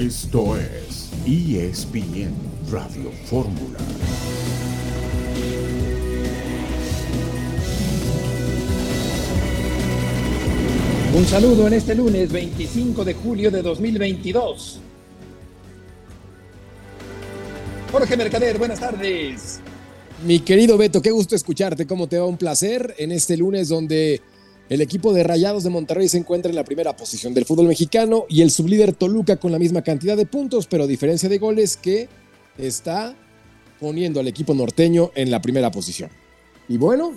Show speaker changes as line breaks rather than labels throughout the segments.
Esto es ESPN Radio Fórmula.
Un saludo en este lunes 25 de julio de 2022. Jorge Mercader, buenas tardes.
Mi querido Beto, qué gusto escucharte. ¿Cómo te va? Un placer en este lunes donde el equipo de Rayados de Monterrey se encuentra en la primera posición del fútbol mexicano y el sublíder Toluca con la misma cantidad de puntos, pero diferencia de goles que está poniendo al equipo norteño en la primera posición. Y bueno,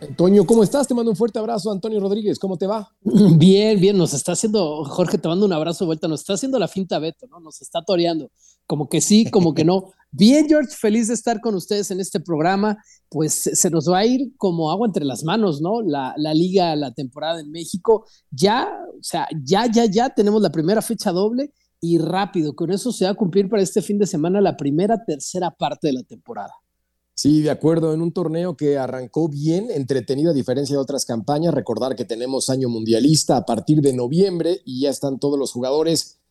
Antonio, ¿cómo estás? Te mando un fuerte abrazo, Antonio Rodríguez, ¿cómo te va?
Bien, bien, nos está haciendo, Jorge, te mando un abrazo de vuelta, nos está haciendo la finta Beto, ¿no? Nos está toreando, como que sí, como que no. Bien, George, feliz de estar con ustedes en este programa. Pues se nos va a ir como agua entre las manos, ¿no? La, la, liga, la temporada en México. Ya, o sea, ya, ya, ya tenemos la primera fecha doble y rápido. Con eso se va a cumplir para este fin de semana la primera, tercera parte de la temporada.
Sí, de acuerdo, en un torneo que arrancó bien, entretenido a diferencia de otras campañas. Recordar que tenemos año mundialista a partir de noviembre y ya están todos los jugadores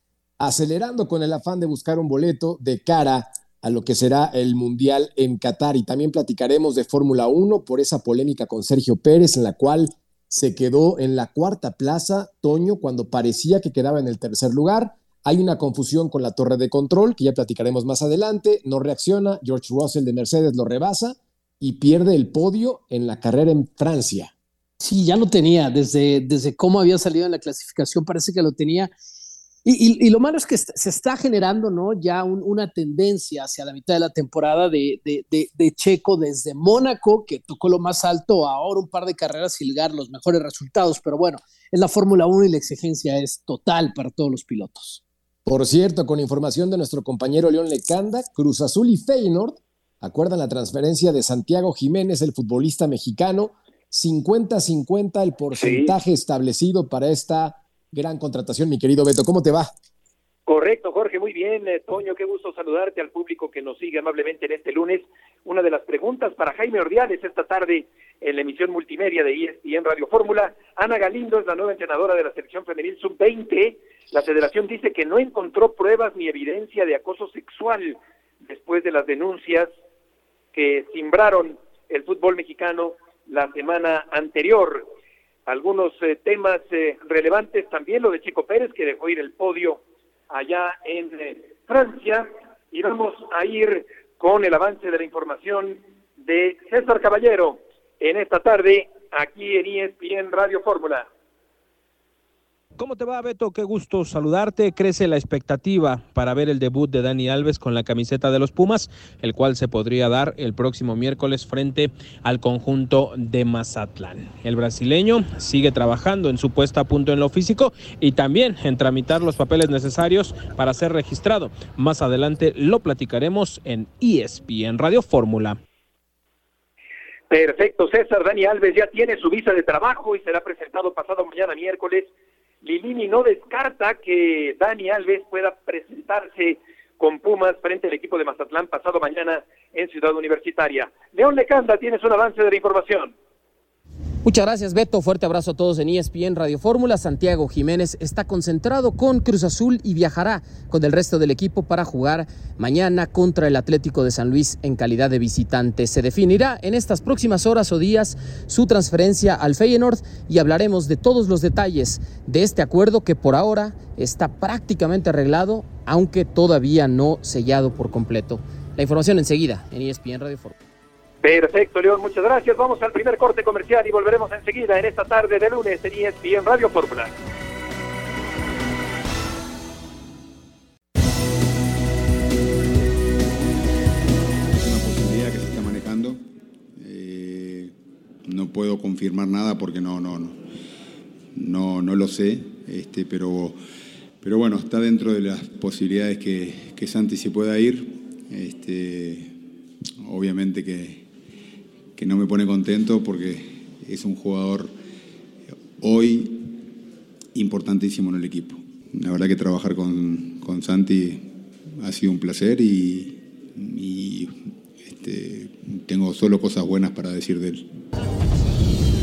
acelerando con el afán de buscar un boleto de cara a lo que será el Mundial en Qatar. Y también platicaremos de Fórmula 1 por esa polémica con Sergio Pérez, en la cual se quedó en la cuarta plaza, Toño, cuando parecía que quedaba en el tercer lugar. Hay una confusión con la torre de control, que ya platicaremos más adelante. No reacciona, George Russell de Mercedes lo rebasa y pierde el podio en la carrera en Francia.
Sí, ya lo tenía, desde, desde cómo había salido en la clasificación, parece que lo tenía y, lo malo es que se está generando ¿no? ya una tendencia hacia la mitad de la temporada de, Checo desde Mónaco, que tocó lo más alto, ahora un par de carreras y ligar los mejores resultados. Pero bueno, es la Fórmula 1 y la exigencia es total para todos los pilotos.
Por cierto, con información de nuestro compañero León Lecanda, Cruz Azul y Feyenoord acuerdan la transferencia de Santiago Jiménez, el futbolista mexicano, 50-50 el porcentaje establecido para esta gran contratación, mi querido Beto. ¿Cómo te va?
Correcto, Jorge, muy bien. Eh, Toño, qué gusto saludarte al público que nos sigue amablemente en este lunes. Una de las preguntas para Jaime Ordiales esta tarde en la emisión multimedia de ESPN Radio Fórmula. Ana Galindo es la nueva entrenadora de la selección femenil sub-20. La federación dice que no encontró pruebas ni evidencia de acoso sexual después de las denuncias que simbraron el fútbol mexicano la semana anterior algunos eh, temas eh, relevantes, también lo de Chico Pérez, que dejó ir el podio allá en eh, Francia, y vamos a ir con el avance de la información de César Caballero en esta tarde aquí en ESPN Radio Fórmula.
¿Cómo te va, Beto? Qué gusto saludarte. Crece la expectativa para ver el debut de Dani Alves con la camiseta de los Pumas, el cual se podría dar el próximo miércoles frente al conjunto de Mazatlán. El brasileño sigue trabajando en su puesta a punto en lo físico y también en tramitar los papeles necesarios para ser registrado. Más adelante lo platicaremos en ESPN Radio Fórmula.
Perfecto, César. Dani Alves ya tiene su visa de trabajo y será presentado pasado mañana miércoles Lilini no descarta que Dani Alves pueda presentarse con Pumas frente al equipo de Mazatlán pasado mañana en Ciudad Universitaria. León Lecanda, tienes un avance de la información.
Muchas gracias, Beto. Fuerte abrazo a todos en ESPN Radio Fórmula. Santiago Jiménez está concentrado con Cruz Azul y viajará con el resto del equipo para jugar mañana contra el Atlético de San Luis en calidad de visitante. Se definirá en estas próximas horas o días su transferencia al Feyenoord y hablaremos de todos los detalles de este acuerdo que por ahora está prácticamente arreglado, aunque todavía no sellado por completo. La información enseguida en ESPN Radio Fórmula.
Perfecto, León, muchas gracias. Vamos al primer corte comercial y volveremos enseguida en esta tarde de lunes en ESPN Radio Fórmula.
Una posibilidad que se está manejando. Eh, no puedo confirmar nada porque no, no, no, no, no lo sé, este, pero, pero bueno, está dentro de las posibilidades que, que Santi se pueda ir. Este, obviamente que, que no me pone contento porque es un jugador hoy importantísimo en el equipo. La verdad que trabajar con, con Santi ha sido un placer y, este, tengo solo cosas buenas para decir de él.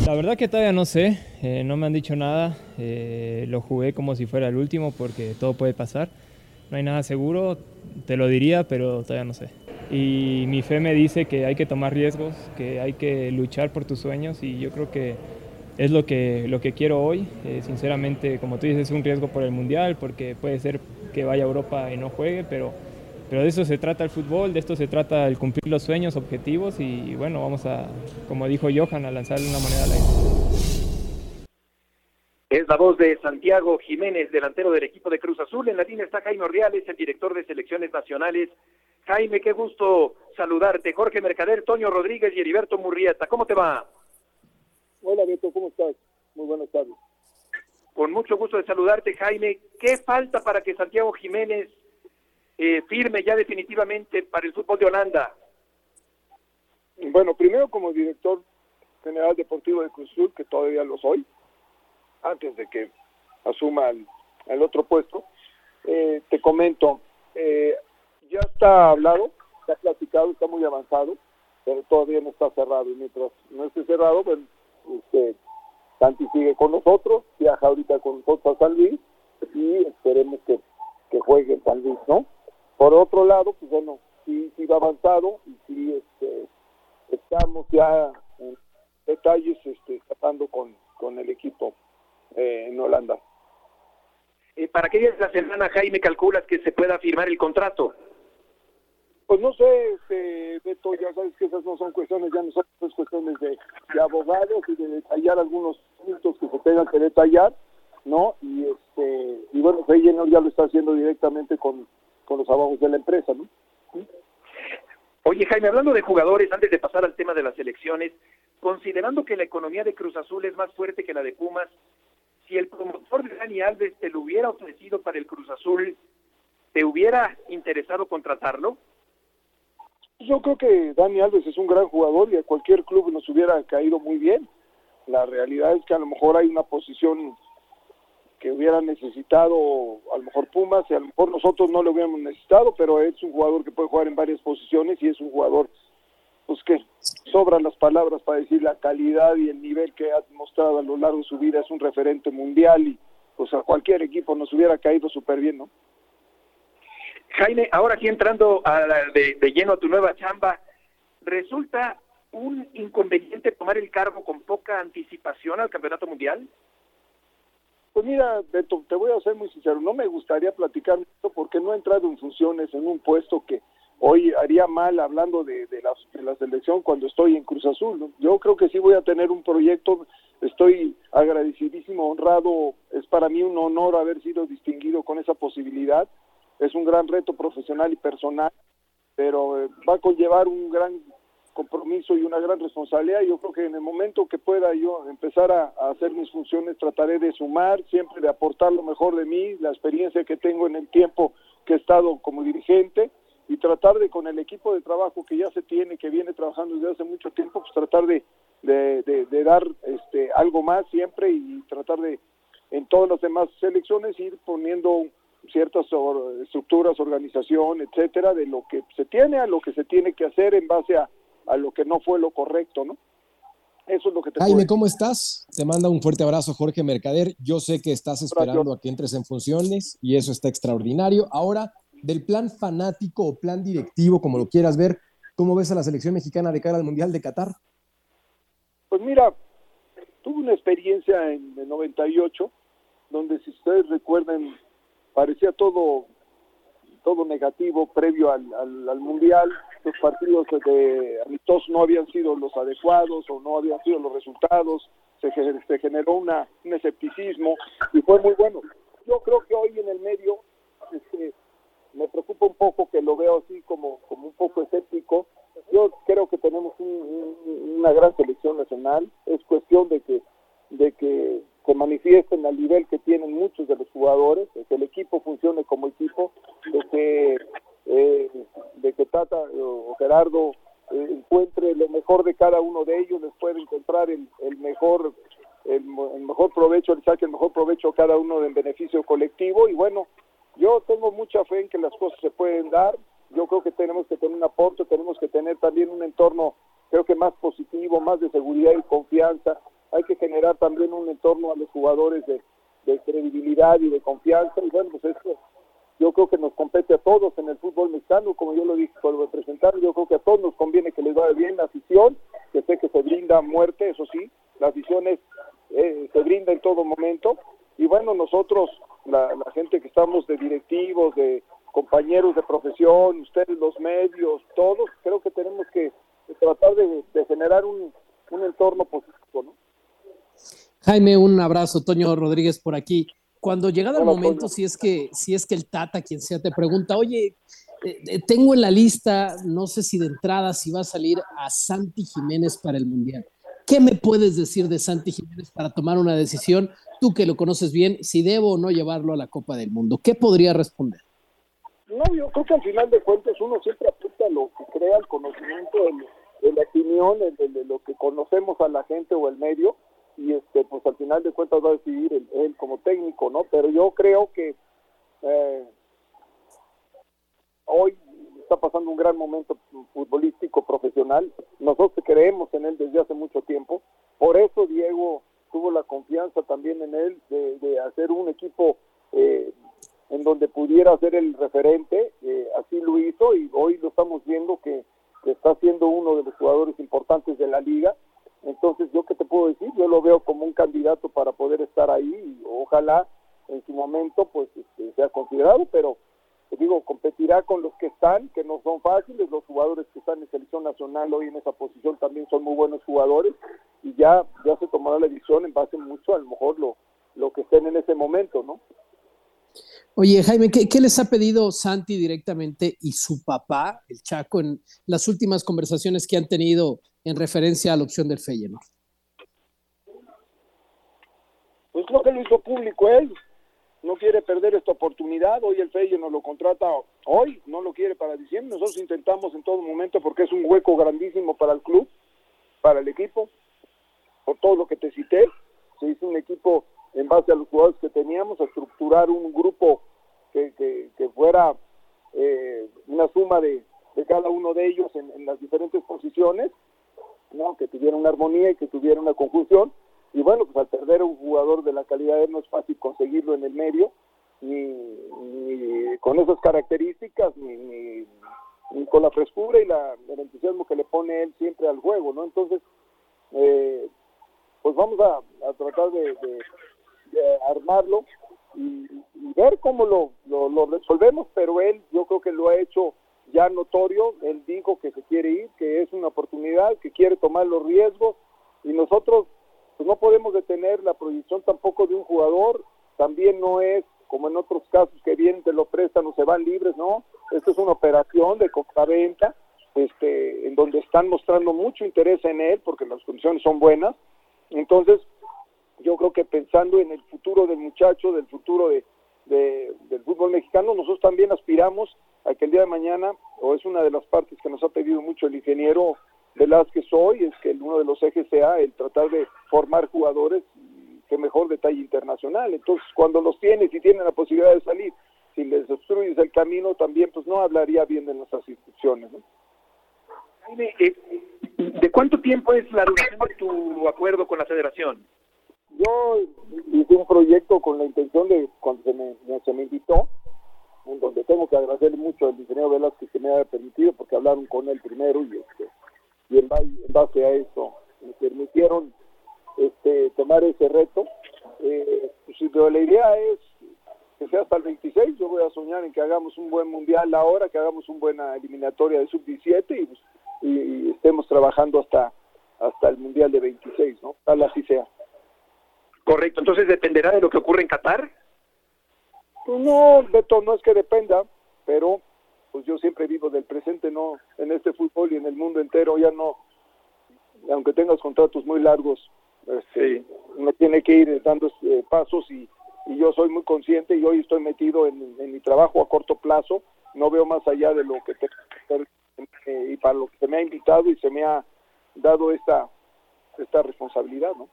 La verdad que todavía no sé, eh, no me han dicho nada, eh, lo jugué como si fuera el último porque todo puede pasar, no hay nada seguro, te lo diría, pero todavía no sé. Y mi fe me dice que hay que tomar riesgos, que hay que luchar por tus sueños y yo creo que es lo que, lo que quiero hoy. Eh, sinceramente, como tú dices, es un riesgo por el Mundial, porque puede ser que vaya a Europa y no juegue, pero, pero de eso se trata el fútbol, de esto se trata el cumplir los sueños, objetivos y bueno, vamos a, como dijo Johan, a lanzarle una moneda al aire.
Es la voz de Santiago Jiménez, delantero del equipo de Cruz Azul. En la línea está Jaime Ordiales, el director de selecciones nacionales. Jaime, qué gusto saludarte. Jorge Mercader, Toño Rodríguez y Heriberto Murrieta. ¿Cómo te va?
Hola Beto, ¿cómo estás? Muy buenas tardes.
Con mucho gusto de saludarte, Jaime. ¿Qué falta para que Santiago Jiménez eh, firme ya definitivamente para el fútbol de Holanda?
Bueno, primero como director general deportivo de Cruz Azul, que todavía lo soy, antes de que asuma el, otro puesto, eh, te comento, eh, ya está hablado, está platicado, está muy avanzado, pero todavía no está cerrado. Y mientras no esté cerrado, bueno, este, Santi sigue con nosotros, viaja ahorita con nosotros a San Luis y esperemos que, que juegue en San Luis, ¿no? Por otro lado, pues bueno, sí, sí va avanzado y sí este, estamos ya en detalles este, tratando con, con el equipo eh, en Holanda.
Eh, ¿Para qué días de la semana, Jaime, calculas que se pueda firmar el contrato?
Pues no sé, este, Beto, ya sabes que esas no son cuestiones, ya no son cuestiones de, abogados y de detallar algunos puntos que se tengan que detallar, ¿no? Y este y bueno, Feyenoord pues, ya lo está haciendo directamente con, con los abogados de la empresa, ¿no?
Oye, Jaime, hablando de jugadores, antes de pasar al tema de las elecciones, considerando que la economía de Cruz Azul es más fuerte que la de Pumas, si el promotor de Dani Alves te lo hubiera ofrecido para el Cruz Azul, ¿te hubiera interesado contratarlo?
Yo creo que Dani Alves es un gran jugador y a cualquier club nos hubiera caído muy bien. La realidad es que a lo mejor hay una posición que hubiera necesitado a lo mejor Pumas y a lo mejor nosotros no lo hubiéramos necesitado, pero es un jugador que puede jugar en varias posiciones y es un jugador pues que sobran las palabras para decir la calidad y el nivel que ha mostrado a lo largo de su vida, es un referente mundial y pues a cualquier equipo nos hubiera caído súper bien, ¿no?
Jaime, ahora aquí entrando a de, lleno a tu nueva chamba, ¿resulta un inconveniente tomar el cargo con poca anticipación al Campeonato Mundial?
Pues mira, Beto, te voy a ser muy sincero, no me gustaría platicar esto porque no he entrado en funciones en un puesto que hoy haría mal hablando de, la, de la, selección cuando estoy en Cruz Azul. Yo creo que sí voy a tener un proyecto, estoy agradecidísimo, honrado, es para mí un honor haber sido distinguido con esa posibilidad es un gran reto profesional y personal, pero eh, va a conllevar un gran compromiso y una gran responsabilidad. Yo creo que en el momento que pueda yo empezar a, hacer mis funciones, trataré de sumar, siempre de aportar lo mejor de mí, la experiencia que tengo en el tiempo que he estado como dirigente y tratar de con el equipo de trabajo que ya se tiene, que viene trabajando desde hace mucho tiempo, pues tratar de, de, dar este, algo más siempre y tratar de en todas las demás selecciones ir poniendo ciertas estructuras, organización, etcétera, de lo que se tiene a lo que se tiene que hacer en base a, a lo que no fue lo correcto, ¿no? Eso es lo que te
Jaime, ¿cómo estás? Te manda un fuerte abrazo Jorge Mercader. Yo sé que estás esperando a que entres en funciones y eso está extraordinario. Ahora, del plan fanático o plan directivo, como lo quieras ver, ¿cómo ves a la selección mexicana de cara al Mundial de Qatar?
Pues mira, tuve una experiencia en el 98, donde si ustedes recuerdan, parecía todo todo negativo previo al, al, mundial. Los partidos de amistosos no habían sido los adecuados o no habían sido los resultados. Se, se generó una, un escepticismo y fue muy bueno. Yo creo que hoy en el medio este, me preocupa un poco que lo veo así como, como un poco escéptico. Yo creo que tenemos una gran selección nacional. Es cuestión de que de que se manifiesten al nivel que tienen muchos de los jugadores, de que el equipo funcione como equipo, de que, eh, de que Tata o Gerardo eh, encuentre lo mejor de cada uno de ellos, les puede encontrar el, el mejor el, mejor provecho, le saque el mejor provecho a cada uno en beneficio colectivo. Y bueno, yo tengo mucha fe en que las cosas se pueden dar, yo creo que tenemos que tener un aporte, tenemos que tener también un entorno creo que más positivo, más de seguridad y confianza, hay que generar también un entorno a los jugadores de, credibilidad y de confianza y bueno pues esto yo creo que nos compete a todos en el fútbol mexicano, como yo lo dije cuando me presentaron, yo creo que a todos nos conviene que les vaya bien la afición, que sé que se brinda muerte, eso sí, la afición es, eh, se brinda en todo momento, y bueno, nosotros, la, la gente que estamos de directivos, de compañeros de profesión, ustedes los medios, todos, creo que tenemos que tratar de, de generar un, un entorno positivo, ¿no?
Jaime, un abrazo, Toño Rodríguez por aquí. Cuando llegado el momento, si es que, si es que el Tata, quien sea, te pregunta, oye, eh, eh, tengo en la lista, no sé si de entrada, si va a salir a Santi Jiménez para el Mundial. ¿Qué me puedes decir de Santi Jiménez para tomar una decisión? Tú que lo conoces bien, si debo o no llevarlo a la Copa del Mundo. ¿Qué podría responder?
No, yo creo que al final de cuentas uno siempre apunta a lo que crea el conocimiento, de la opinión, de lo que conocemos a la gente o el medio y este pues al final de cuentas va a decidir él, como técnico, ¿no? Pero yo creo que eh, hoy está pasando un gran momento futbolístico profesional. Nosotros creemos en él desde hace mucho tiempo. Por eso Diego tuvo la confianza también en él de, hacer un equipo eh, en donde pudiera ser el referente. Eh, así lo hizo y hoy lo estamos viendo que está siendo uno de los jugadores importantes de la liga entonces, ¿yo qué te puedo decir? Yo lo veo como un candidato para poder estar ahí y ojalá en su momento pues este, sea considerado, pero te digo, competirá con los que están, que no son fáciles, los jugadores que están en selección nacional hoy en esa posición también son muy buenos jugadores y ya, ya se tomará la decisión en base mucho a lo mejor lo, lo que estén en ese momento, ¿no?
Oye, Jaime, ¿qué, ¿qué, les ha pedido Santi directamente y su papá, el Chaco, en las últimas conversaciones que han tenido en referencia a la opción del Feyenoord?
Pues lo que lo hizo público él. No quiere perder esta oportunidad. Hoy el Feyenoord lo contrata hoy, no lo quiere para diciembre. Nosotros intentamos en todo momento porque es un hueco grandísimo para el club, para el equipo, por todo lo que te cité. Se hizo un equipo en base a los jugadores que teníamos, a estructurar un grupo que, que, fuera eh, una suma de, de, cada uno de ellos en las diferentes posiciones ¿no? que tuviera una armonía y que tuviera una conjunción. Y bueno, pues al perder a un jugador de la calidad de él no es fácil conseguirlo en el medio, ni, con esas características, ni, con la frescura y la, el entusiasmo que le pone él siempre al juego, ¿no? Entonces, eh, pues vamos a, tratar de, armarlo y, ver cómo lo, lo resolvemos, pero él yo creo que lo ha hecho ya notorio, él dijo que se quiere ir, que es una oportunidad, que quiere tomar los riesgos y nosotros pues no podemos detener la proyección tampoco de un jugador, también no es como en otros casos que vienen, te lo prestan o se van libres, no, esto es una operación de compra-venta, este, en donde están mostrando mucho interés en él porque las condiciones son buenas, entonces yo creo que pensando en el futuro del muchacho, del futuro de, del fútbol mexicano, nosotros también aspiramos a que el día de mañana, o es una de las partes que nos ha pedido mucho el ingeniero Velázquez hoy, es que uno de los ejes sea el tratar de formar jugadores que mejor detalle internacional. Entonces, cuando los tienes y tienen la posibilidad de salir, si les obstruyes el camino, también pues no hablaría bien de nuestras instituciones. ¿no?
Eh, ¿De cuánto tiempo es la duración de tu acuerdo con la federación?
Yo hice un proyecto con la intención de, cuando se me, se me invitó, donde tengo que agradecer mucho al ingeniero Velázquez que me haya permitido, porque hablaron con él primero y, este, y en, base a eso me permitieron este, tomar ese reto. Eh, pues, la idea es que sea hasta el 26, yo voy a soñar en que hagamos un buen mundial ahora, que hagamos una buena eliminatoria de sub-17 y, pues, y, estemos trabajando hasta hasta el mundial de 26, ¿no? Tal así sea.
Correcto, entonces dependerá de lo que ocurre en Qatar.
Pues no, Beto, no es que dependa, pero pues yo siempre vivo del presente, no en este fútbol y en el mundo entero ya no, aunque tengas contratos muy largos, este, uno tiene que ir dando eh, pasos y, y, yo soy muy consciente y hoy estoy metido en, mi trabajo a corto plazo, no veo más allá de lo que tengo que hacer eh, y para lo que se me ha invitado y se me ha dado esta, esta responsabilidad, ¿no?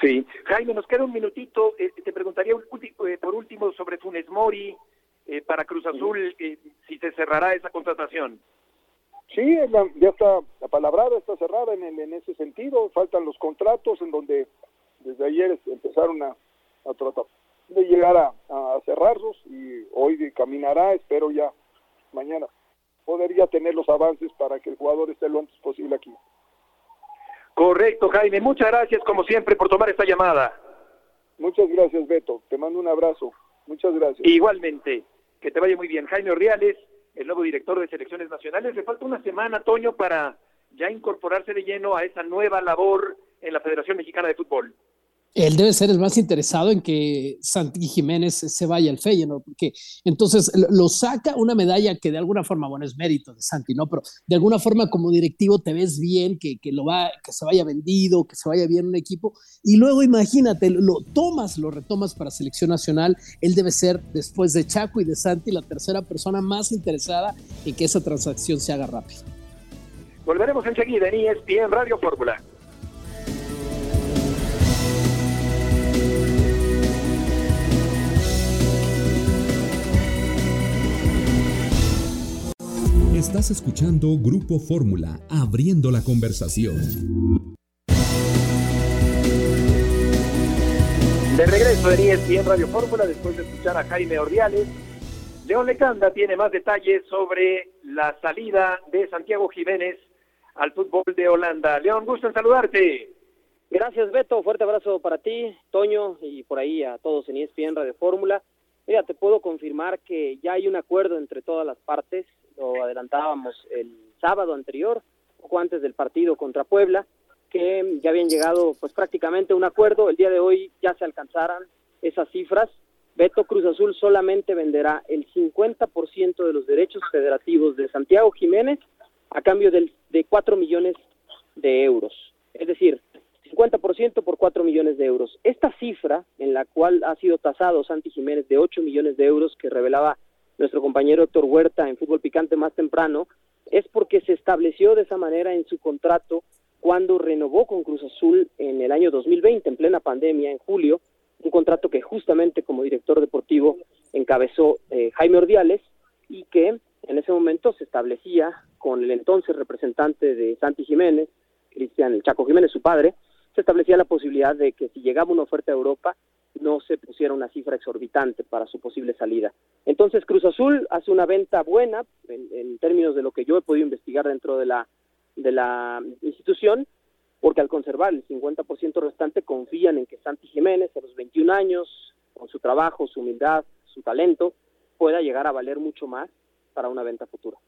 Sí. Jaime, nos queda un minutito. Eh, te preguntaría eh, por último sobre Funes Mori eh, para Cruz Azul, si se cerrará esa contratación.
Sí, ya está la palabrada, está cerrada en, en ese sentido. Faltan los contratos en donde desde ayer empezaron a, tratar de llegar a, cerrarlos y hoy caminará, espero ya mañana poder ya tener los avances para que el jugador esté lo antes posible aquí.
Correcto, Jaime. Muchas gracias, como siempre, por tomar esta llamada.
Muchas gracias, Beto. Te mando un abrazo. Muchas gracias.
Igualmente. Que te vaya muy bien. Jaime Ordiales, el nuevo director de selecciones nacionales. Le falta una semana, Toño, para ya incorporarse de lleno a esa nueva labor en la Federación Mexicana de Fútbol
él debe ser el más interesado en que Santi Jiménez se vaya al Feyenoord, porque entonces lo saca una medalla que de alguna forma, bueno, es mérito de Santi, ¿no? Pero de alguna forma como directivo te ves bien que, que lo va, que se vaya vendido, que se vaya bien un equipo, y luego imagínate, lo tomas, lo retomas para selección nacional, él debe ser, después de Chaco y de Santi, la tercera persona más interesada en que esa transacción se haga rápido.
Volveremos enseguida en ESPN Radio Fórmula.
Estás escuchando Grupo Fórmula, abriendo la conversación.
De regreso en ESPN Radio Fórmula, después de escuchar a Jaime Ordiales, León Lecanda tiene más detalles sobre la salida de Santiago Jiménez al fútbol de Holanda. León, gusto en saludarte.
Gracias, Beto. Fuerte abrazo para ti, Toño, y por ahí a todos en ESPN Radio Fórmula. Mira, te puedo confirmar que ya hay un acuerdo entre todas las partes lo adelantábamos el sábado anterior, poco antes del partido contra Puebla, que ya habían llegado pues prácticamente a un acuerdo, el día de hoy ya se alcanzaran esas cifras, Beto Cruz Azul solamente venderá el 50% de los derechos federativos de Santiago Jiménez a cambio de 4 millones de euros. Es decir, 50% por 4 millones de euros. Esta cifra, en la cual ha sido tasado Santi Jiménez de 8 millones de euros, que revelaba nuestro compañero Héctor Huerta en Fútbol Picante más temprano, es porque se estableció de esa manera en su contrato cuando renovó con Cruz Azul en el año 2020, en plena pandemia, en julio, un contrato que justamente como director deportivo encabezó eh, Jaime Ordiales y que en ese momento se establecía con el entonces representante de Santi Jiménez, Cristian El Chaco Jiménez, su padre, se establecía la posibilidad de que si llegaba una oferta a Europa, no se pusiera una cifra exorbitante para su posible salida. Entonces Cruz Azul hace una venta buena en, términos de lo que yo he podido investigar dentro de la, de la institución, porque al conservar el 50% restante confían en que Santi Jiménez a los 21 años, con su trabajo, su humildad, su talento, pueda llegar a valer mucho más para una venta futura.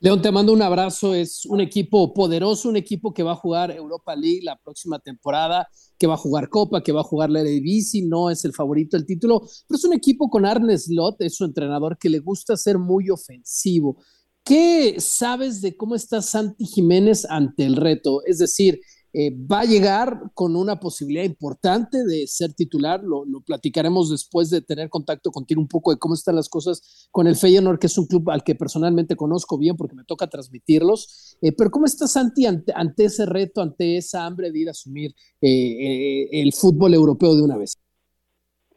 León, te mando un abrazo. Es un equipo poderoso, un equipo que va a jugar Europa League la próxima temporada, que va a jugar Copa, que va a jugar la Eredivisie, no es el favorito del título, pero es un equipo con Arne Slot, es su entrenador que le gusta ser muy ofensivo. ¿Qué sabes de cómo está Santi Jiménez ante el reto? Es decir, eh, va a llegar con una posibilidad importante de ser titular. Lo, platicaremos después de tener contacto contigo un poco de cómo están las cosas con el Feyenoord, que es un club al que personalmente conozco bien porque me toca transmitirlos. Eh, pero ¿cómo está Santi ante, ese reto, ante esa hambre de ir a asumir eh, el fútbol europeo de una vez?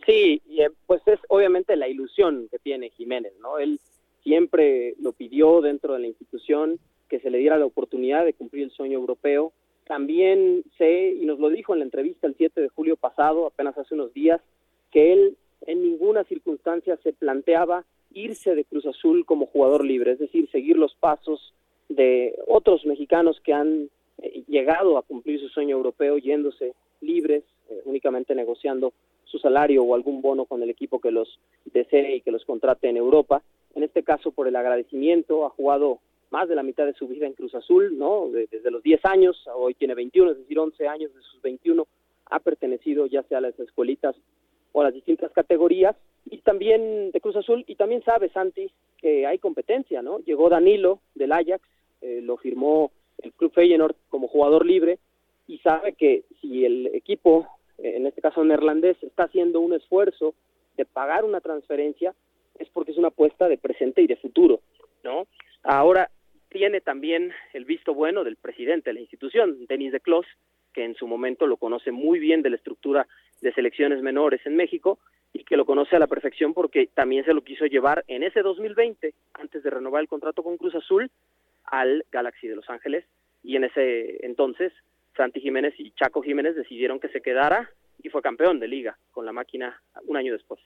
Sí, pues es obviamente la ilusión que tiene Jiménez, ¿no? Él siempre lo pidió dentro de la institución que se le diera la oportunidad de cumplir el sueño europeo también sé, y nos lo dijo en la entrevista el 7 de julio pasado, apenas hace unos días, que él en ninguna circunstancia se planteaba irse de Cruz Azul como jugador libre, es decir, seguir los pasos de otros mexicanos que han eh, llegado a cumplir su sueño europeo yéndose libres, eh, únicamente negociando su salario o algún bono con el equipo que los desee y que los contrate en Europa. En este caso, por el agradecimiento, ha jugado más de la mitad de su vida en Cruz Azul, ¿no? desde los 10 años, hoy tiene 21, es decir, 11 años de sus 21 ha pertenecido ya sea a las escuelitas o a las distintas categorías y también de Cruz Azul y también sabe Santi que hay competencia, ¿no? Llegó Danilo del Ajax, eh, lo firmó el club Feyenoord como jugador libre y sabe que si el equipo, en este caso neerlandés, está haciendo un esfuerzo de pagar una transferencia es porque es una apuesta de presente y de futuro, ¿no? Ahora tiene también el visto bueno del presidente de la institución, Denis de Clos, que en su momento lo conoce muy bien de la estructura de selecciones menores en México y que lo conoce a la perfección porque también se lo quiso llevar en ese 2020, antes de renovar el contrato con Cruz Azul, al Galaxy de Los Ángeles y en ese entonces Santi Jiménez y Chaco Jiménez decidieron que se quedara y fue campeón de liga con la máquina un año después.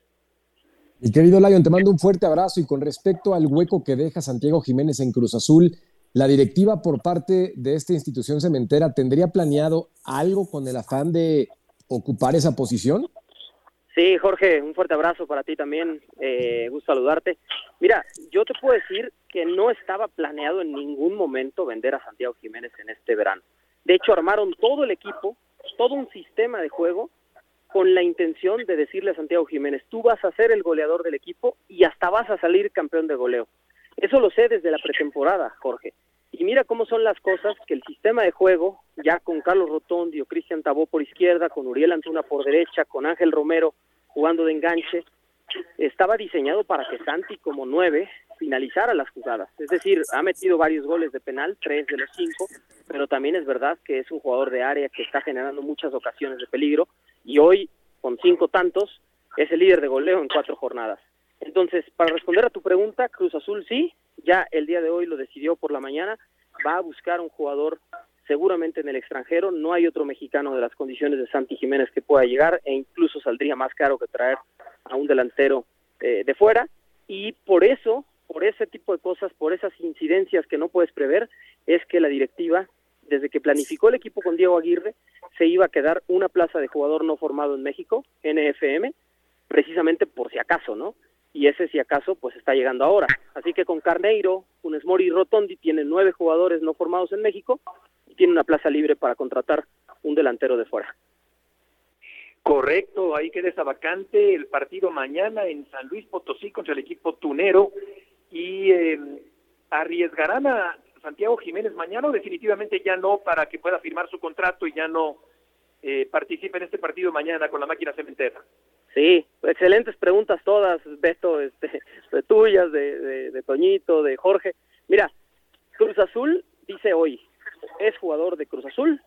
Mi querido Lion, te mando un fuerte abrazo y con respecto al hueco que deja Santiago Jiménez en Cruz Azul, ¿la directiva por parte de esta institución cementera tendría planeado algo con el afán de ocupar esa posición?
Sí, Jorge, un fuerte abrazo para ti también. Eh, gusto saludarte. Mira, yo te puedo decir que no estaba planeado en ningún momento vender a Santiago Jiménez en este verano. De hecho, armaron todo el equipo, todo un sistema de juego con la intención de decirle a Santiago Jiménez, tú vas a ser el goleador del equipo y hasta vas a salir campeón de goleo. Eso lo sé desde la pretemporada, Jorge. Y mira cómo son las cosas, que el sistema de juego, ya con Carlos Rotondi o Cristian Tabó por izquierda, con Uriel Antuna por derecha, con Ángel Romero jugando de enganche, estaba diseñado para que Santi como nueve finalizara las jugadas. Es decir, ha metido varios goles de penal, tres de los cinco, pero también es verdad que es un jugador de área que está generando muchas ocasiones de peligro y hoy, con cinco tantos, es el líder de goleo en cuatro jornadas. Entonces, para responder a tu pregunta, Cruz Azul sí, ya el día de hoy lo decidió por la mañana, va a buscar un jugador seguramente en el extranjero, no hay otro mexicano de las condiciones de Santi Jiménez que pueda llegar e incluso saldría más caro que traer a un delantero eh, de fuera y por eso, por ese tipo de cosas, por esas incidencias que no puedes prever, es que la directiva, desde que planificó el equipo con Diego Aguirre, se iba a quedar una plaza de jugador no formado en México, NFM, precisamente por si acaso, ¿no? y ese si acaso pues está llegando ahora. Así que con Carneiro, Funes Mori y Rotondi tienen nueve jugadores no formados en México y tiene una plaza libre para contratar un delantero de fuera.
Correcto, ahí queda esa vacante el partido mañana en San Luis Potosí contra el equipo tunero y eh, arriesgarán a Santiago Jiménez mañana o definitivamente ya no para que pueda firmar su contrato y ya no eh, participe en este partido mañana con la máquina cementera.
Sí, excelentes preguntas todas, Beto, este, de tuyas, de, de, Toñito, de Jorge. Mira, Cruz Azul dice hoy, es jugador de Cruz Azul,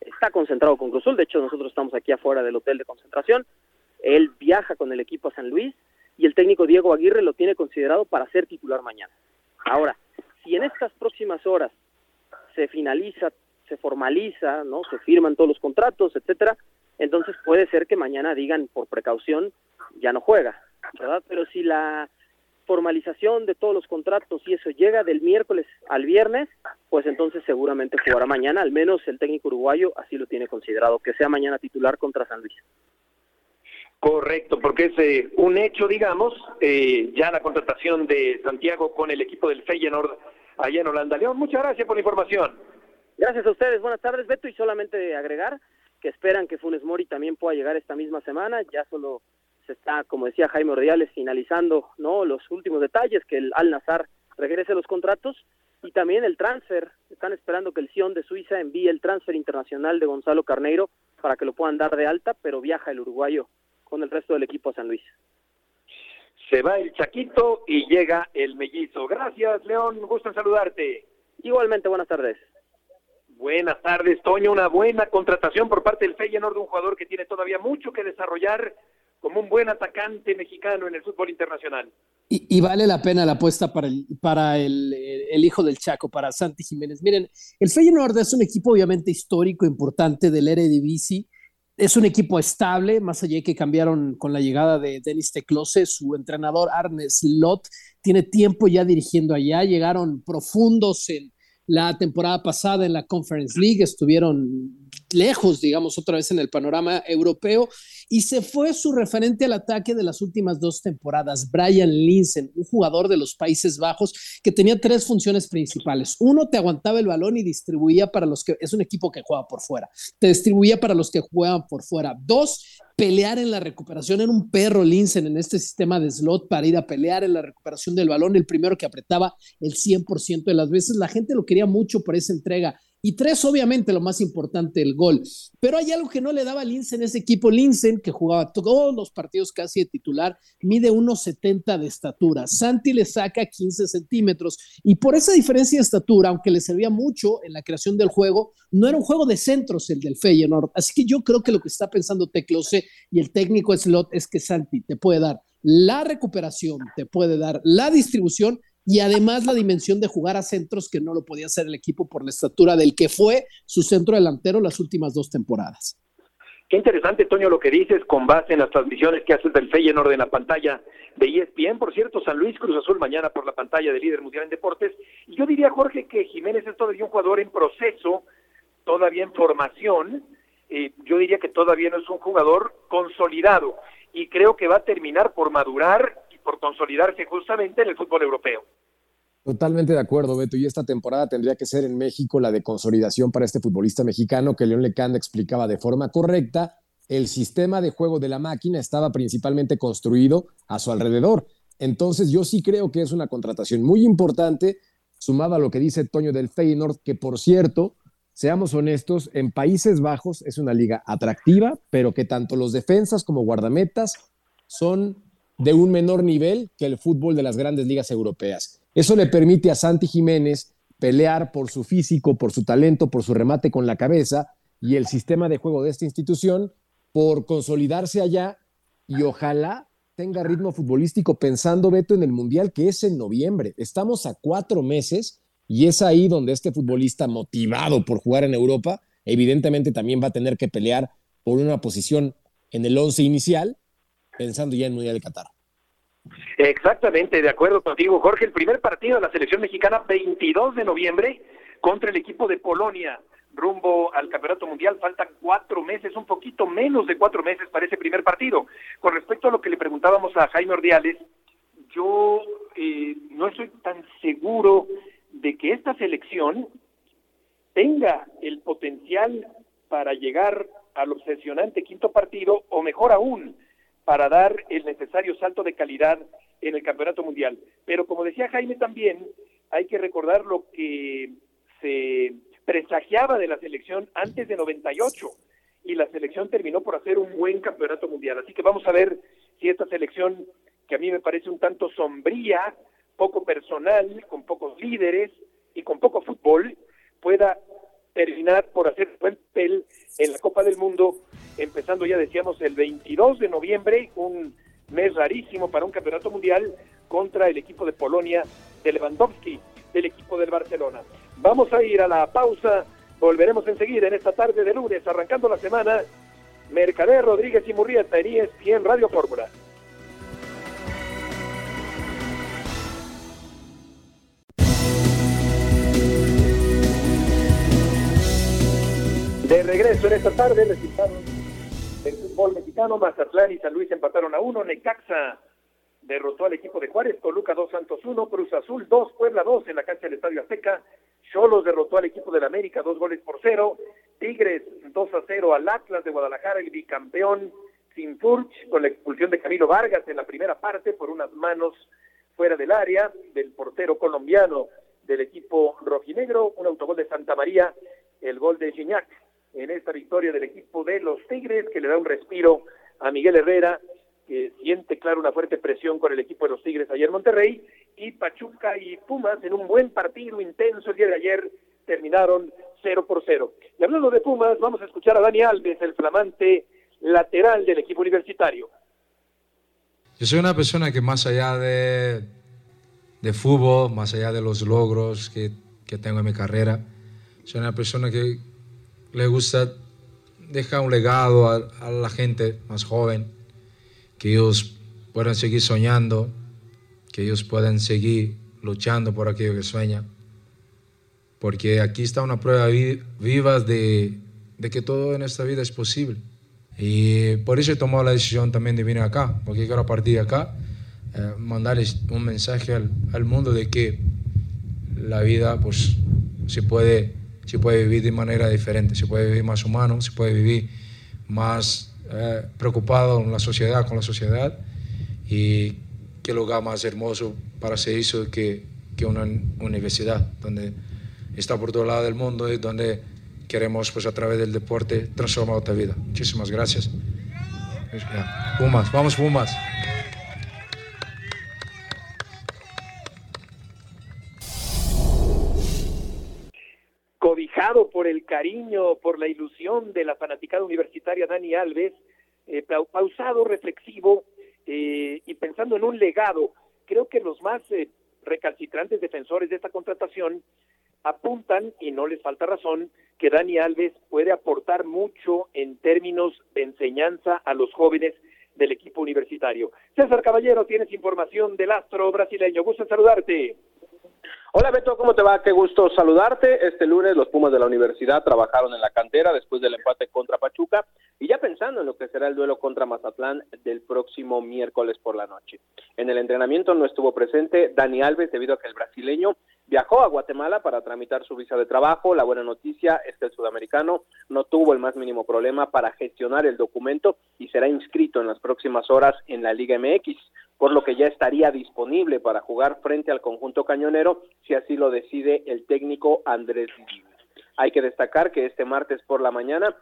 está concentrado con Cruz Azul, de hecho nosotros estamos aquí afuera del hotel de concentración, él viaja con el equipo a San Luis y el técnico Diego Aguirre lo tiene considerado para ser titular mañana. Ahora, si en estas próximas horas se finaliza, se formaliza, ¿no? Se firman todos los contratos, etcétera, entonces puede ser que mañana digan por precaución ya no juega, ¿verdad? Pero si la formalización de todos los contratos y eso llega del miércoles al viernes, pues entonces seguramente jugará mañana, al menos el técnico uruguayo así lo tiene considerado, que sea mañana titular contra San Luis.
Correcto, porque es eh, un hecho, digamos, eh, ya la contratación de Santiago con el equipo del Feyenoord allá en Holanda. León, muchas gracias por la información.
Gracias a ustedes, buenas tardes, Beto, y solamente agregar que esperan que Funes Mori también pueda llegar esta misma semana. Ya solo se está, como decía Jaime Ordiales, finalizando no los últimos detalles, que el Al Nazar regrese los contratos y también el transfer. Están esperando que el Sion de Suiza envíe el transfer internacional de Gonzalo Carneiro para que lo puedan dar de alta, pero viaja el uruguayo con el resto del equipo a San Luis.
Se va el Chaquito y llega el mellizo. Gracias, León. Gusto en saludarte.
Igualmente, buenas tardes.
Buenas tardes, Toño. Una buena contratación por parte del Feyenoord de un jugador que tiene todavía mucho que desarrollar como un buen atacante mexicano en el fútbol internacional.
Y, vale la pena la apuesta para, el, para el, el, hijo del Chaco, para Santi Jiménez. Miren, el Feyenoord es un equipo obviamente histórico, importante del Eredivisie. Es un equipo estable, más allá de que cambiaron con la llegada de Denis Teclose, su entrenador Arne Slot tiene tiempo ya dirigiendo allá, llegaron profundos en, la temporada pasada en la Conference League, estuvieron lejos, digamos, otra vez en el panorama europeo, y se fue su referente al ataque de las últimas dos temporadas, Brian Linsen, un jugador de los Países Bajos que tenía tres funciones principales. Uno, te aguantaba el balón y distribuía para los que, es un equipo que juega por fuera, te distribuía para los que juegan por fuera. Dos, pelear en la recuperación. Era un perro Linsen en este sistema de slot para ir a pelear en la recuperación del balón, el primero que apretaba el 100% de las veces. La gente lo quería mucho por esa entrega. Y tres, obviamente, lo más importante, el gol. Pero hay algo que no le daba a Linsen ese equipo. Linsen, que jugaba todos los partidos casi de titular, mide 1,70 de estatura. Santi le saca 15 centímetros. Y por esa diferencia de estatura, aunque le servía mucho en la creación del juego, no era un juego de centros el del Feyenoord. Así que yo creo que lo que está pensando Teclose y el técnico Slot es que Santi te puede dar la recuperación, te puede dar la distribución y además la dimensión de jugar a centros que no lo podía hacer el equipo por la estatura del que fue su centro delantero las últimas dos temporadas.
Qué interesante, Toño, lo que dices con base en las transmisiones que haces del Feyenoord en la pantalla de ESPN. Por cierto, San Luis Cruz Azul mañana por la pantalla de líder mundial en deportes. Y yo diría, Jorge, que Jiménez es todavía un jugador en proceso, todavía en formación. Eh, yo diría que todavía no es un jugador consolidado. Y creo que va a terminar por madurar por consolidarse justamente en el fútbol europeo.
Totalmente de acuerdo, Beto. Y esta temporada tendría que ser en México la de consolidación para este futbolista mexicano que León Lecanda explicaba de forma correcta. El sistema de juego de la máquina estaba principalmente construido a su alrededor. Entonces yo sí creo que es una contratación muy importante, sumada a lo que dice Toño del Feyenoord, que por cierto, seamos honestos, en Países Bajos es una liga atractiva, pero que tanto los defensas como guardametas son de un menor nivel que el fútbol de las grandes ligas europeas. Eso le permite a Santi Jiménez pelear por su físico, por su talento, por su remate con la cabeza y el sistema de juego de esta institución por consolidarse allá y ojalá tenga ritmo futbolístico pensando, Beto, en el Mundial que es en noviembre. Estamos a cuatro meses y es ahí donde este futbolista motivado por jugar en Europa, evidentemente también va a tener que pelear por una posición en el once inicial, pensando ya en Mundial de Qatar.
Exactamente, de acuerdo contigo, Jorge. El primer partido de la selección mexicana, 22 de noviembre, contra el equipo de Polonia, rumbo al Campeonato Mundial. Faltan cuatro meses, un poquito menos de cuatro meses para ese primer partido. Con respecto a lo que le preguntábamos a Jaime Ordiales, yo eh, no estoy tan seguro de que esta selección tenga el potencial para llegar al obsesionante quinto partido, o mejor aún, para dar el necesario salto de calidad en el Campeonato Mundial. Pero como decía Jaime también, hay que recordar lo que se presagiaba de la selección antes de 98 y la selección terminó por hacer un buen Campeonato Mundial. Así que vamos a ver si esta selección, que a mí me parece un tanto sombría, poco personal, con pocos líderes y con poco fútbol, pueda terminar por hacer buen papel en la Copa del Mundo, empezando ya decíamos el 22 de noviembre, un mes rarísimo para un campeonato mundial contra el equipo de Polonia de Lewandowski, del equipo del Barcelona. Vamos a ir a la pausa, volveremos enseguida en esta tarde de lunes, arrancando la semana, Mercader Rodríguez y Murrieta en en Radio Fórmula. De regreso en esta tarde, resultaron del fútbol mexicano, Mazatlán y San Luis empataron a uno, Necaxa derrotó al equipo de Juárez, Toluca 2 Santos 1, Cruz Azul 2, Puebla 2 en la cancha del Estadio Azteca, Cholos derrotó al equipo del América dos goles por cero, Tigres 2 a 0 al Atlas de Guadalajara, el bicampeón sin Furch con la expulsión de Camilo Vargas en la primera parte por unas manos fuera del área del portero colombiano del equipo rojinegro, un autogol de Santa María, el gol de Gignac en esta victoria del equipo de los Tigres, que le da un respiro a Miguel Herrera, que siente, claro, una fuerte presión con el equipo de los Tigres ayer Monterrey, y Pachuca y Pumas en un buen partido intenso el día de ayer terminaron 0 por 0. Y hablando de Pumas, vamos a escuchar a Dani Alves, el flamante lateral del equipo universitario.
Yo soy una persona que más allá de, de fútbol, más allá de los logros que, que tengo en mi carrera, soy una persona que le gusta dejar un legado a, la gente más joven, que ellos puedan seguir soñando, que ellos puedan seguir luchando por aquello que sueñan. Porque aquí está una prueba viva de, de que todo en esta vida es posible. Y por eso he tomado la decisión también de venir acá, porque quiero a partir de acá eh, mandarles un mensaje al, al, mundo de que la vida pues se puede se puede vivir de manera diferente, se puede vivir más humano, se puede vivir más eh, preocupado en la sociedad, con la sociedad, y qué lugar más hermoso para hacer eso que, que una universidad, donde está por todo lado del mundo y donde queremos, pues a través del deporte, transformar otra vida. Muchísimas gracias. Pumas, vamos Pumas.
El cariño, por la ilusión de la fanaticada universitaria Dani Alves, eh, pausado, reflexivo eh, y pensando en un legado. Creo que los más eh, recalcitrantes defensores de esta contratación apuntan, y no les falta razón, que Dani Alves puede aportar mucho en términos de enseñanza a los jóvenes del equipo universitario. César Caballero, tienes información del astro brasileño. Gusto en saludarte.
Hola Beto, ¿cómo te va? Qué gusto saludarte. Este lunes los Pumas de la universidad trabajaron en la cantera después del empate contra Pachuca y ya pensando en lo que será el duelo contra Mazatlán del próximo miércoles por la noche. En el entrenamiento no estuvo presente Dani Alves debido a que el brasileño Viajó a Guatemala para tramitar su visa de trabajo. La buena noticia es que el sudamericano no tuvo el más mínimo problema para gestionar el documento y será inscrito en las próximas horas en la Liga MX, por lo que ya estaría disponible para jugar frente al conjunto cañonero si así lo decide el técnico Andrés Divino. Hay que destacar que este martes por la mañana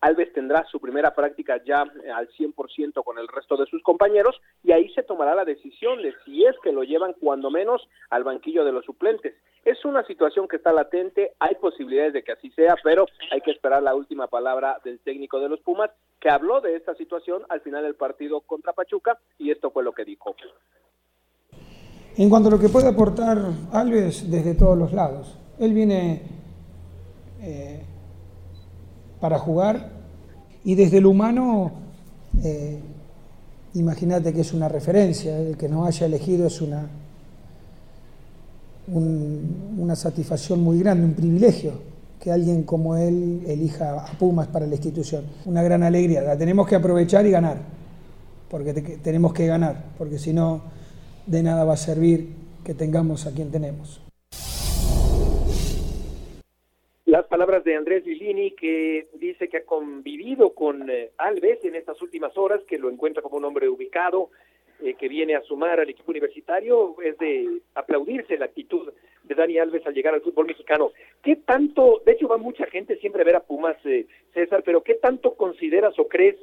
Alves tendrá su primera práctica ya eh, al 100% con el resto de sus compañeros y ahí se tomará la decisión de si es que lo llevan cuando menos al banquillo de los suplentes. Es una situación que está latente, hay posibilidades de que así sea, pero hay que esperar la última palabra del técnico de los Pumas que habló de esta situación al final del partido contra Pachuca y esto fue lo que dijo.
En cuanto a lo que puede aportar Alves desde todos los lados, él viene eh, para jugar. Y desde el humano, eh, imagínate que es una referencia, el que nos haya elegido es una, una satisfacción muy grande, un privilegio que alguien como él elija a Pumas para la institución. Una gran alegría, la tenemos que aprovechar y ganar, porque tenemos que ganar, porque si no, de nada va a servir que tengamos a quien tenemos.
Las palabras de Andrés Lilini, que dice que ha convivido con eh, Alves en estas últimas horas, que lo encuentra como un hombre ubicado, eh, que viene a sumar al equipo universitario, es de aplaudirse la actitud de Dani Alves al llegar al fútbol mexicano. ¿Qué tanto, de hecho va mucha gente siempre a ver a Pumas, eh, César, pero qué tanto consideras o crees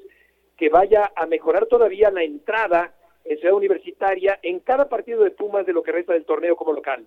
que vaya a mejorar todavía la entrada en Ciudad Universitaria en cada partido de Pumas de lo que resta del torneo como local?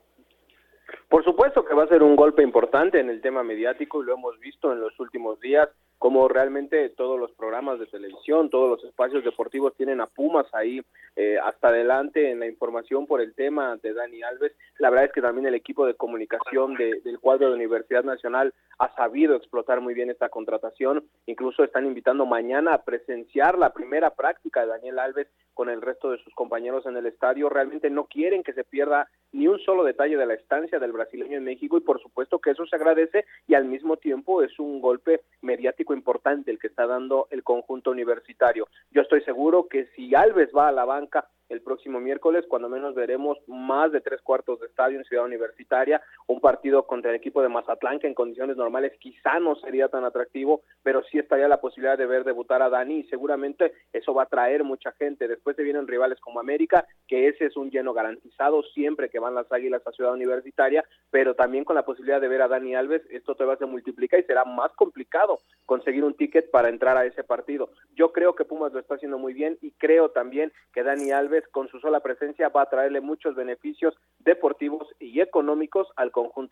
Por supuesto que va a ser un golpe importante en el tema mediático y lo hemos visto en los últimos días como realmente todos los programas de televisión, todos los espacios deportivos tienen a Pumas ahí eh, hasta adelante en la información por el tema de Dani Alves. La verdad es que también el equipo de comunicación del cuadro de Universidad Nacional ha sabido explotar muy bien esta contratación. Incluso están invitando mañana a presenciar la primera práctica de Daniel Alves con el resto de sus compañeros en el estadio. Realmente no quieren que se pierda ni un solo detalle de la estancia del brasileño en México y por supuesto que eso se agradece y al mismo tiempo es un golpe mediático importante el que está dando el conjunto universitario. Yo estoy seguro que si Alves va a la banca el próximo miércoles, cuando menos veremos más de tres cuartos de estadio en Ciudad Universitaria, un partido contra el equipo de Mazatlán que en condiciones normales quizá no sería tan atractivo, pero sí estaría la posibilidad de ver debutar a Dani y seguramente eso va a traer mucha gente. Después se vienen rivales como América, que ese es un lleno garantizado siempre que van las Águilas a Ciudad Universitaria, pero también con la posibilidad de ver a Dani Alves, esto te va a se multiplica y será más complicado conseguir un ticket para entrar a ese partido. Yo creo que Pumas lo está haciendo muy bien y creo también que Dani Alves con su sola presencia va a traerle muchos beneficios deportivos y económicos al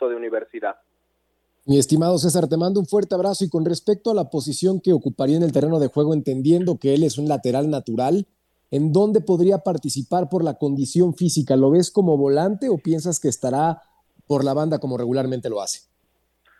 de universidad.
Mi estimado César, te mando un fuerte abrazo y con respecto a la posición que ocuparía en el terreno de juego, entendiendo que él es un lateral natural, ¿en dónde podría participar por la condición física? ¿Lo ves como volante o piensas que estará por la banda como regularmente lo hace?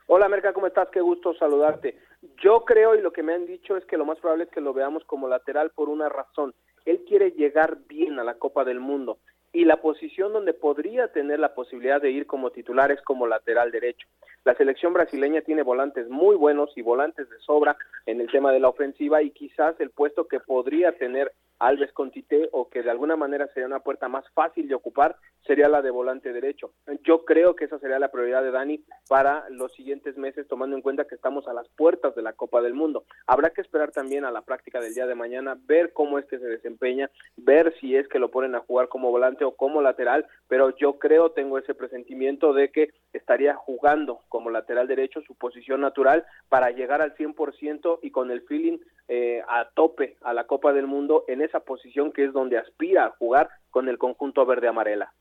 Hola Merca, ¿cómo estás? Qué gusto saludarte. Yo creo y lo que me han dicho es que lo más probable es que lo veamos como lateral por una razón él quiere llegar bien a la Copa del Mundo y la posición donde podría tener la posibilidad de ir como titular es como lateral derecho. La selección brasileña tiene volantes muy buenos y volantes de sobra en el tema de la ofensiva y quizás el puesto que podría tener Alves con Tite o que de alguna manera sería una puerta más fácil de ocupar sería la de volante derecho. Yo creo que esa sería la prioridad de Dani para los siguientes meses, tomando en cuenta que estamos a las puertas de la Copa del Mundo. Habrá que esperar también a la práctica del día de mañana, ver cómo es que se desempeña, ver si es que lo ponen a jugar como volante o como lateral, pero yo creo, tengo ese presentimiento de que estaría jugando como lateral derecho su posición natural para llegar al 100% y con el feeling eh, a tope a la Copa del Mundo en esa posición que es donde aspira a jugar con el conjunto verde amarela.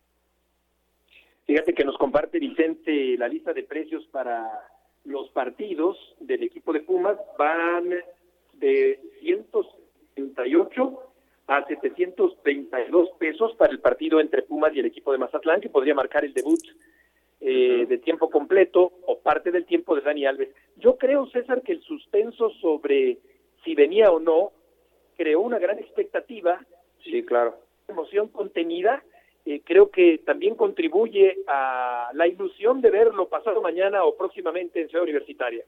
Fíjate que nos comparte Vicente la lista de precios para los partidos del equipo de Pumas van de 178 a 732 pesos para el partido entre Pumas y el equipo de Mazatlán que podría marcar el debut eh, de tiempo completo o parte del tiempo de Dani Alves. Yo creo, César, que el suspenso sobre si venía o no creó una gran expectativa.
Sí, claro.
Emoción contenida. Eh, creo que también contribuye a la ilusión de verlo pasado mañana o próximamente en Ciudad Universitaria.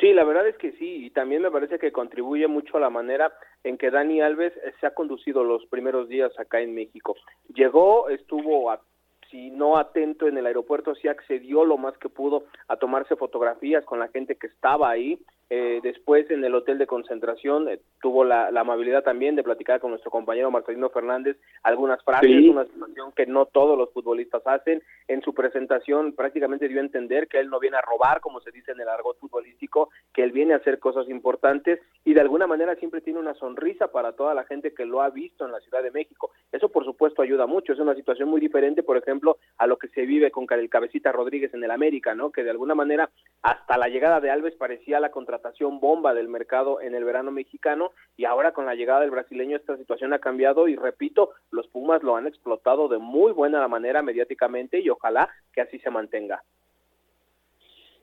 Sí, la verdad es que sí, y también me parece que contribuye mucho a la manera en que Dani Alves se ha conducido los primeros días acá en México. Llegó, estuvo a si no atento en el aeropuerto, sí accedió lo más que pudo a tomarse fotografías con la gente que estaba ahí. Eh, después en el hotel de concentración eh, tuvo la, amabilidad también de platicar con nuestro compañero Marcelino Fernández algunas frases, una situación que no todos los futbolistas hacen. En su presentación prácticamente dio a entender que él no viene a robar, como se dice en el argot futbolístico, que él viene a hacer cosas importantes y de alguna manera siempre tiene una sonrisa para toda la gente que lo ha visto en la Ciudad de México. Eso por supuesto ayuda mucho, es una situación muy diferente, por ejemplo, a lo que se vive con el cabecita Rodríguez en el América, ¿no? Que de alguna manera hasta la llegada de Alves parecía la contra bomba del mercado en el verano mexicano y ahora con la llegada del brasileño esta situación ha cambiado y repito, los Pumas lo han explotado de muy buena manera mediáticamente y ojalá que así se mantenga.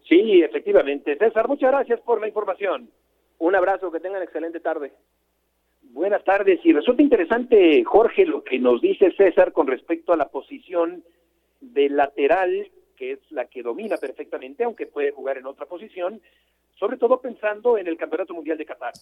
Sí, efectivamente. César, muchas gracias por la información.
Un abrazo, que tengan excelente tarde.
Buenas tardes. Y resulta interesante, Jorge, lo que nos dice César con respecto a la posición de lateral, que es la que domina perfectamente, aunque puede jugar en otra posición, sobre todo pensando en el Campeonato Mundial de Qatar.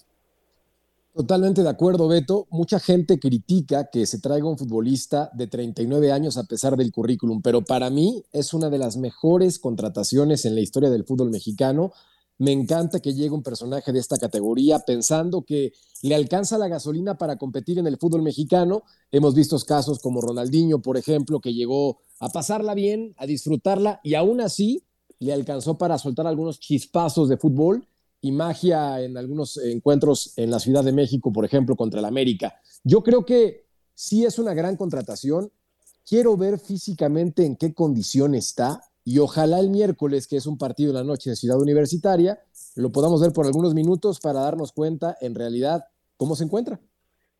Totalmente de acuerdo, Beto. Mucha gente critica que se traiga un futbolista de 39 años a pesar del currículum, pero para mí es una de las mejores contrataciones en la historia del fútbol mexicano. Me encanta que llegue un personaje de esta categoría pensando que le alcanza la gasolina para competir en el fútbol mexicano. Hemos visto casos como Ronaldinho, por ejemplo, que llegó a pasarla bien, a disfrutarla y aún así le alcanzó para soltar algunos chispazos de fútbol y magia en algunos encuentros en la Ciudad de México, por ejemplo, contra el América. Yo creo que sí es una gran contratación. Quiero ver físicamente en qué condición está y ojalá el miércoles, que es un partido en la noche en Ciudad Universitaria, lo podamos ver por algunos minutos para darnos cuenta en realidad cómo se encuentra.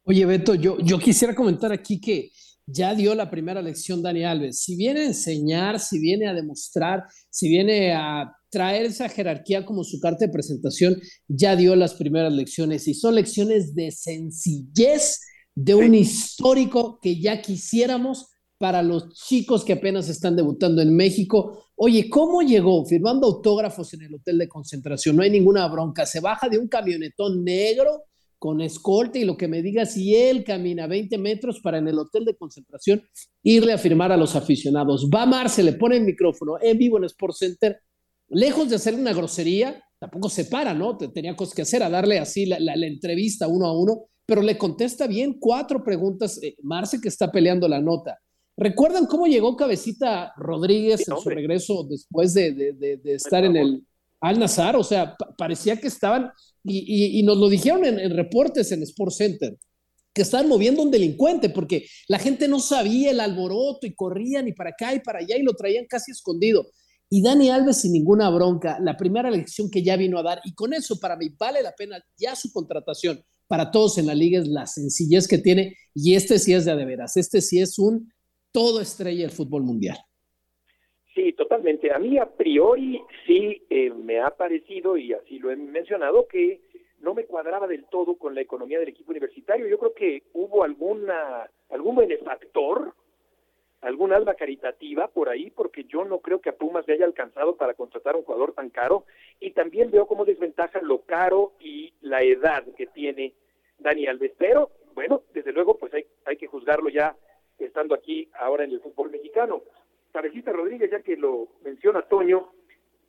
Oye, Beto, yo, yo quisiera comentar aquí que ya dio la primera lección Dani Alves. Si viene a enseñar, si viene a demostrar, si viene a traer esa jerarquía como su carta de presentación, ya dio las primeras lecciones y son lecciones de sencillez de un histórico que ya quisiéramos para los chicos que apenas están debutando en México. Oye, ¿cómo llegó? Firmando autógrafos en el hotel de concentración, no hay ninguna bronca. Se baja de un camionetón negro con escolta y lo que me diga si él camina 20 metros para en el hotel de concentración irle a firmar a los aficionados. Va Mar, se le pone el micrófono en vivo en Sport Center, lejos de hacer una grosería, tampoco se para, ¿no? Tenía cosas que hacer, a darle así la, entrevista uno a uno, pero le contesta bien cuatro preguntas. Eh, Marce que está peleando la nota. ¿Recuerdan cómo llegó Cabecita Rodríguez en su regreso después de, estar en el Al Nazar? O sea, parecía que estaban y, nos lo dijeron en, reportes en Sport Center, que estaban moviendo un delincuente porque la gente no sabía el alboroto y corrían y para acá y para allá y lo traían casi escondido. Y Dani Alves sin ninguna bronca, la primera lección que ya vino a dar, y con eso para mí vale la pena ya su contratación para todos en la liga es la sencillez que tiene, y este sí es de, de veras, este sí es un todo estrella del fútbol mundial.
Sí, totalmente. A mí a priori sí eh, me ha parecido, y así lo he mencionado, que no me cuadraba del todo con la economía del equipo universitario. Yo creo que hubo alguna algún benefactor, algún alma caritativa por ahí, porque yo no creo que a Pumas le haya alcanzado para contratar a un jugador tan caro. Y también veo como desventaja lo caro y la edad que tiene Dani Alves. Pero, bueno, desde luego, pues hay, hay que juzgarlo ya estando aquí ahora en el fútbol mexicano. Cabecita Rodríguez, ya que lo menciona Toño,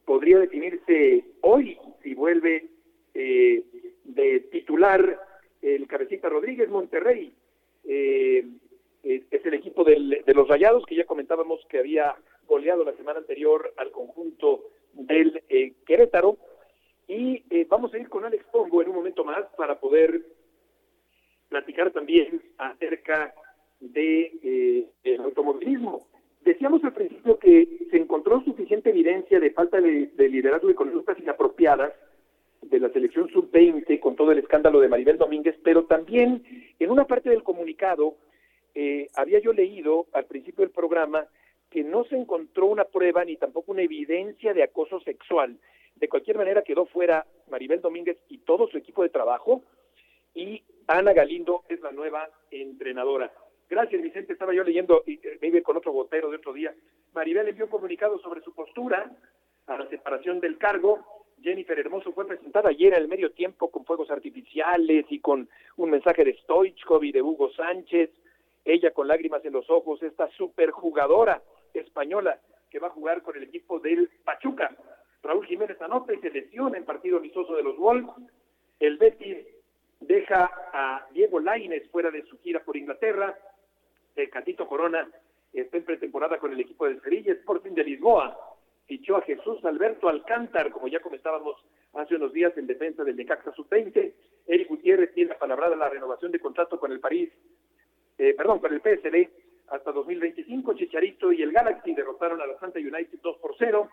podría definirse hoy si vuelve eh, de titular el Cabecita Rodríguez Monterrey. Eh, es el equipo de los Rayados que ya comentábamos que había goleado la semana anterior al conjunto del eh, Querétaro. Y vamos a ir con Alex Pombo en un momento más para poder platicar también acerca de el automovilismo. Decíamos al principio que se encontró suficiente evidencia de falta de, liderazgo y conductas inapropiadas de la selección sub-20 con todo el escándalo de Maribel Domínguez, pero también en una parte del comunicado eh, había yo leído al principio del programa que no se encontró una prueba ni tampoco una evidencia de acoso sexual. De cualquier manera quedó fuera Maribel Domínguez y todo su equipo de trabajo y Ana Galindo es la nueva entrenadora. Gracias, Vicente. Estaba yo leyendo, y eh, me iba con otro botero de otro día. Maribel envió un comunicado sobre su postura a la separación del cargo. Jennifer Hermoso fue presentada ayer el medio tiempo con fuegos artificiales y con un mensaje de Stoichkov y de Hugo Sánchez. Ella con lágrimas en los ojos, esta superjugadora española que va a jugar con el equipo del Pachuca. Raúl Jiménez anota y se lesiona en partido amistoso de los Wolves. El Betis deja a Diego Laines fuera de su gira por Inglaterra. Catito Corona está en pretemporada con el equipo del Sevilla Sporting de Lisboa. Fichó a Jesús Alberto Alcántar, como ya comentábamos hace unos días en defensa del Necaxa Sub-20. Eric Gutiérrez tiene palabrada la renovación de contrato con el París, eh, perdón, con el PSD hasta 2025. Chicharito y el Galaxy derrotaron a la Santa United 2 por 0.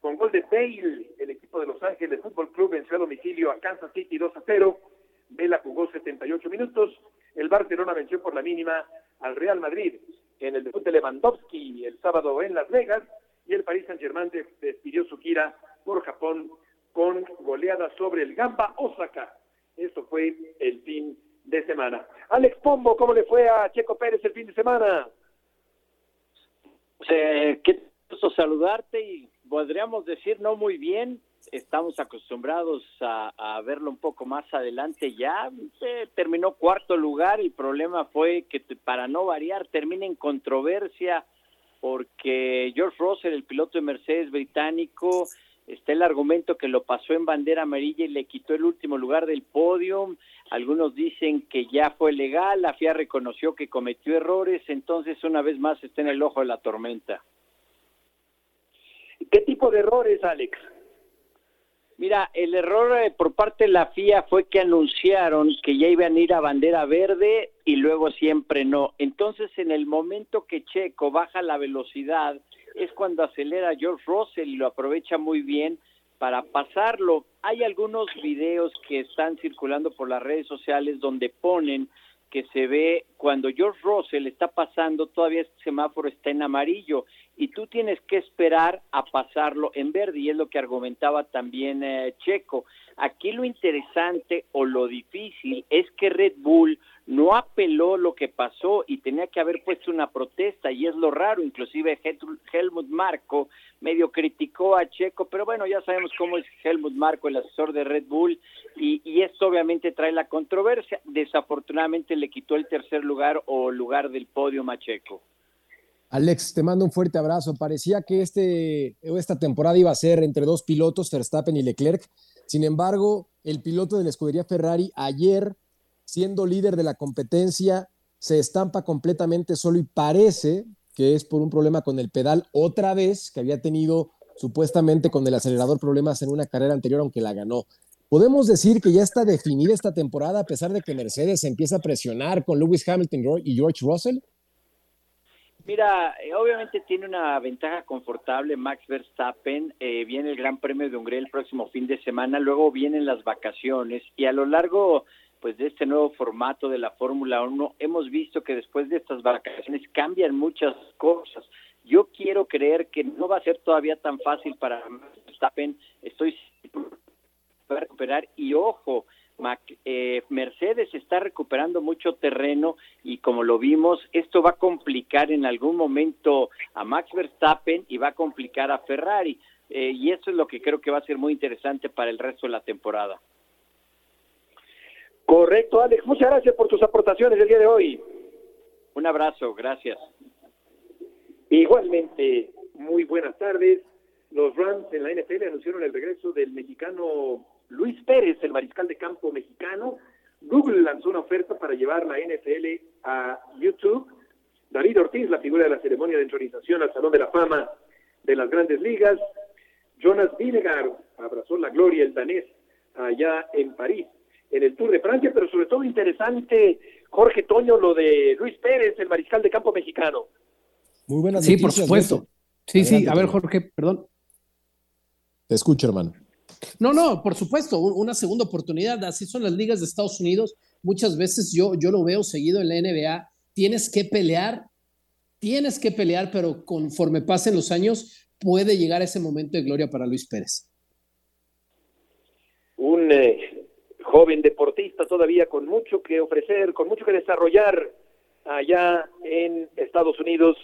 Con gol de Bale, el equipo de Los Ángeles Fútbol Club venció a domicilio a Kansas City 2 a 0. Vela jugó 78 minutos. El Barcelona venció por la mínima al Real Madrid en el debut de Lewandowski el sábado en Las Vegas. Y el Paris Saint-Germain despidió su gira por Japón con goleada sobre el Gamba Osaka. Esto fue el fin de semana. Alex Pombo, ¿cómo le fue a Checo Pérez el fin de semana?
Eh, qué gusto saludarte y podríamos decir no muy bien. Estamos acostumbrados a, verlo un poco más adelante ya. Eh, terminó cuarto lugar. El problema fue que para no variar termina en controversia porque George Russell, el piloto de Mercedes británico, está el argumento que lo pasó en bandera amarilla y le quitó el último lugar del podio. Algunos dicen que ya fue legal, la FIA reconoció que cometió errores, entonces una vez más está en el ojo de la tormenta.
¿Qué tipo de errores, Alex?
Mira, el error eh, por parte de la FIA fue que anunciaron que ya iban a ir a bandera verde y luego siempre no. Entonces, en el momento que Checo baja la velocidad, es cuando acelera George Russell y lo aprovecha muy bien para pasarlo. Hay algunos videos que están circulando por las redes sociales donde ponen que se ve cuando George Russell está pasando, todavía este semáforo está en amarillo y tú tienes que esperar a pasarlo en verde y es lo que argumentaba también eh, Checo. Aquí lo interesante o lo difícil es que Red Bull no apeló lo que pasó y tenía que haber puesto una protesta y es lo raro, inclusive Helmut Marco medio criticó a Checo, pero bueno, ya sabemos cómo es Helmut Marco, el asesor de Red Bull, y, y esto obviamente trae la controversia, desafortunadamente le quitó el tercer lugar o lugar del podio a Checo.
Alex, te mando un fuerte abrazo. Parecía que este, esta temporada iba a ser entre dos pilotos, Verstappen y Leclerc. Sin embargo, el piloto de la escudería Ferrari ayer siendo líder de la competencia, se estampa completamente solo y parece que es por un problema con el pedal otra vez, que había tenido supuestamente con el acelerador problemas en una carrera anterior, aunque la ganó. ¿Podemos decir que ya está definida esta temporada a pesar de que Mercedes empieza a presionar con Lewis Hamilton y George Russell?
Mira, eh, obviamente tiene una ventaja confortable Max Verstappen, eh, viene el Gran Premio de Hungría el próximo fin de semana, luego vienen las vacaciones y a lo largo pues de este nuevo formato de la Fórmula 1, hemos visto que después de estas vacaciones cambian muchas cosas. Yo quiero creer que no va a ser todavía tan fácil para Verstappen, estoy va a recuperar y ojo, eh, Mercedes está recuperando mucho terreno y como lo vimos, esto va a complicar en algún momento a Max Verstappen y va a complicar a Ferrari. Eh, y eso es lo que creo que va a ser muy interesante para el resto de la temporada.
Correcto, Alex. Muchas gracias por tus aportaciones el día de hoy.
Un abrazo, gracias.
Igualmente, muy buenas tardes. Los Rams en la NFL anunciaron el regreso del mexicano Luis Pérez, el mariscal de campo mexicano. Google lanzó una oferta para llevar la NFL a YouTube. David Ortiz, la figura de la ceremonia de entronización al Salón de la Fama de las Grandes Ligas. Jonas Vinegar abrazó la gloria, el danés, allá en París en el Tour de Francia, pero sobre todo interesante, Jorge Toño, lo de Luis Pérez, el mariscal de campo mexicano.
Muy buenas
Sí, por supuesto. Sí, sí, a ver, Jorge, perdón.
Te escucho, hermano.
No, no, por supuesto, una segunda oportunidad. Así son las ligas de Estados Unidos. Muchas veces yo, yo lo veo seguido en la NBA. Tienes que pelear tienes que pelear, pero conforme pasen los años puede llegar ese momento de gloria para Luis Pérez.
Un eh, joven deportista todavía con mucho que ofrecer, con mucho que desarrollar allá en Estados Unidos,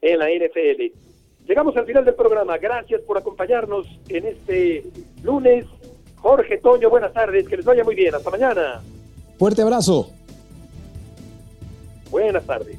en la NFL. Llegamos al final del programa. Gracias por acompañarnos en este lunes. Jorge Toño, buenas tardes. Que les vaya muy bien. Hasta mañana.
Fuerte abrazo.
Buenas tardes.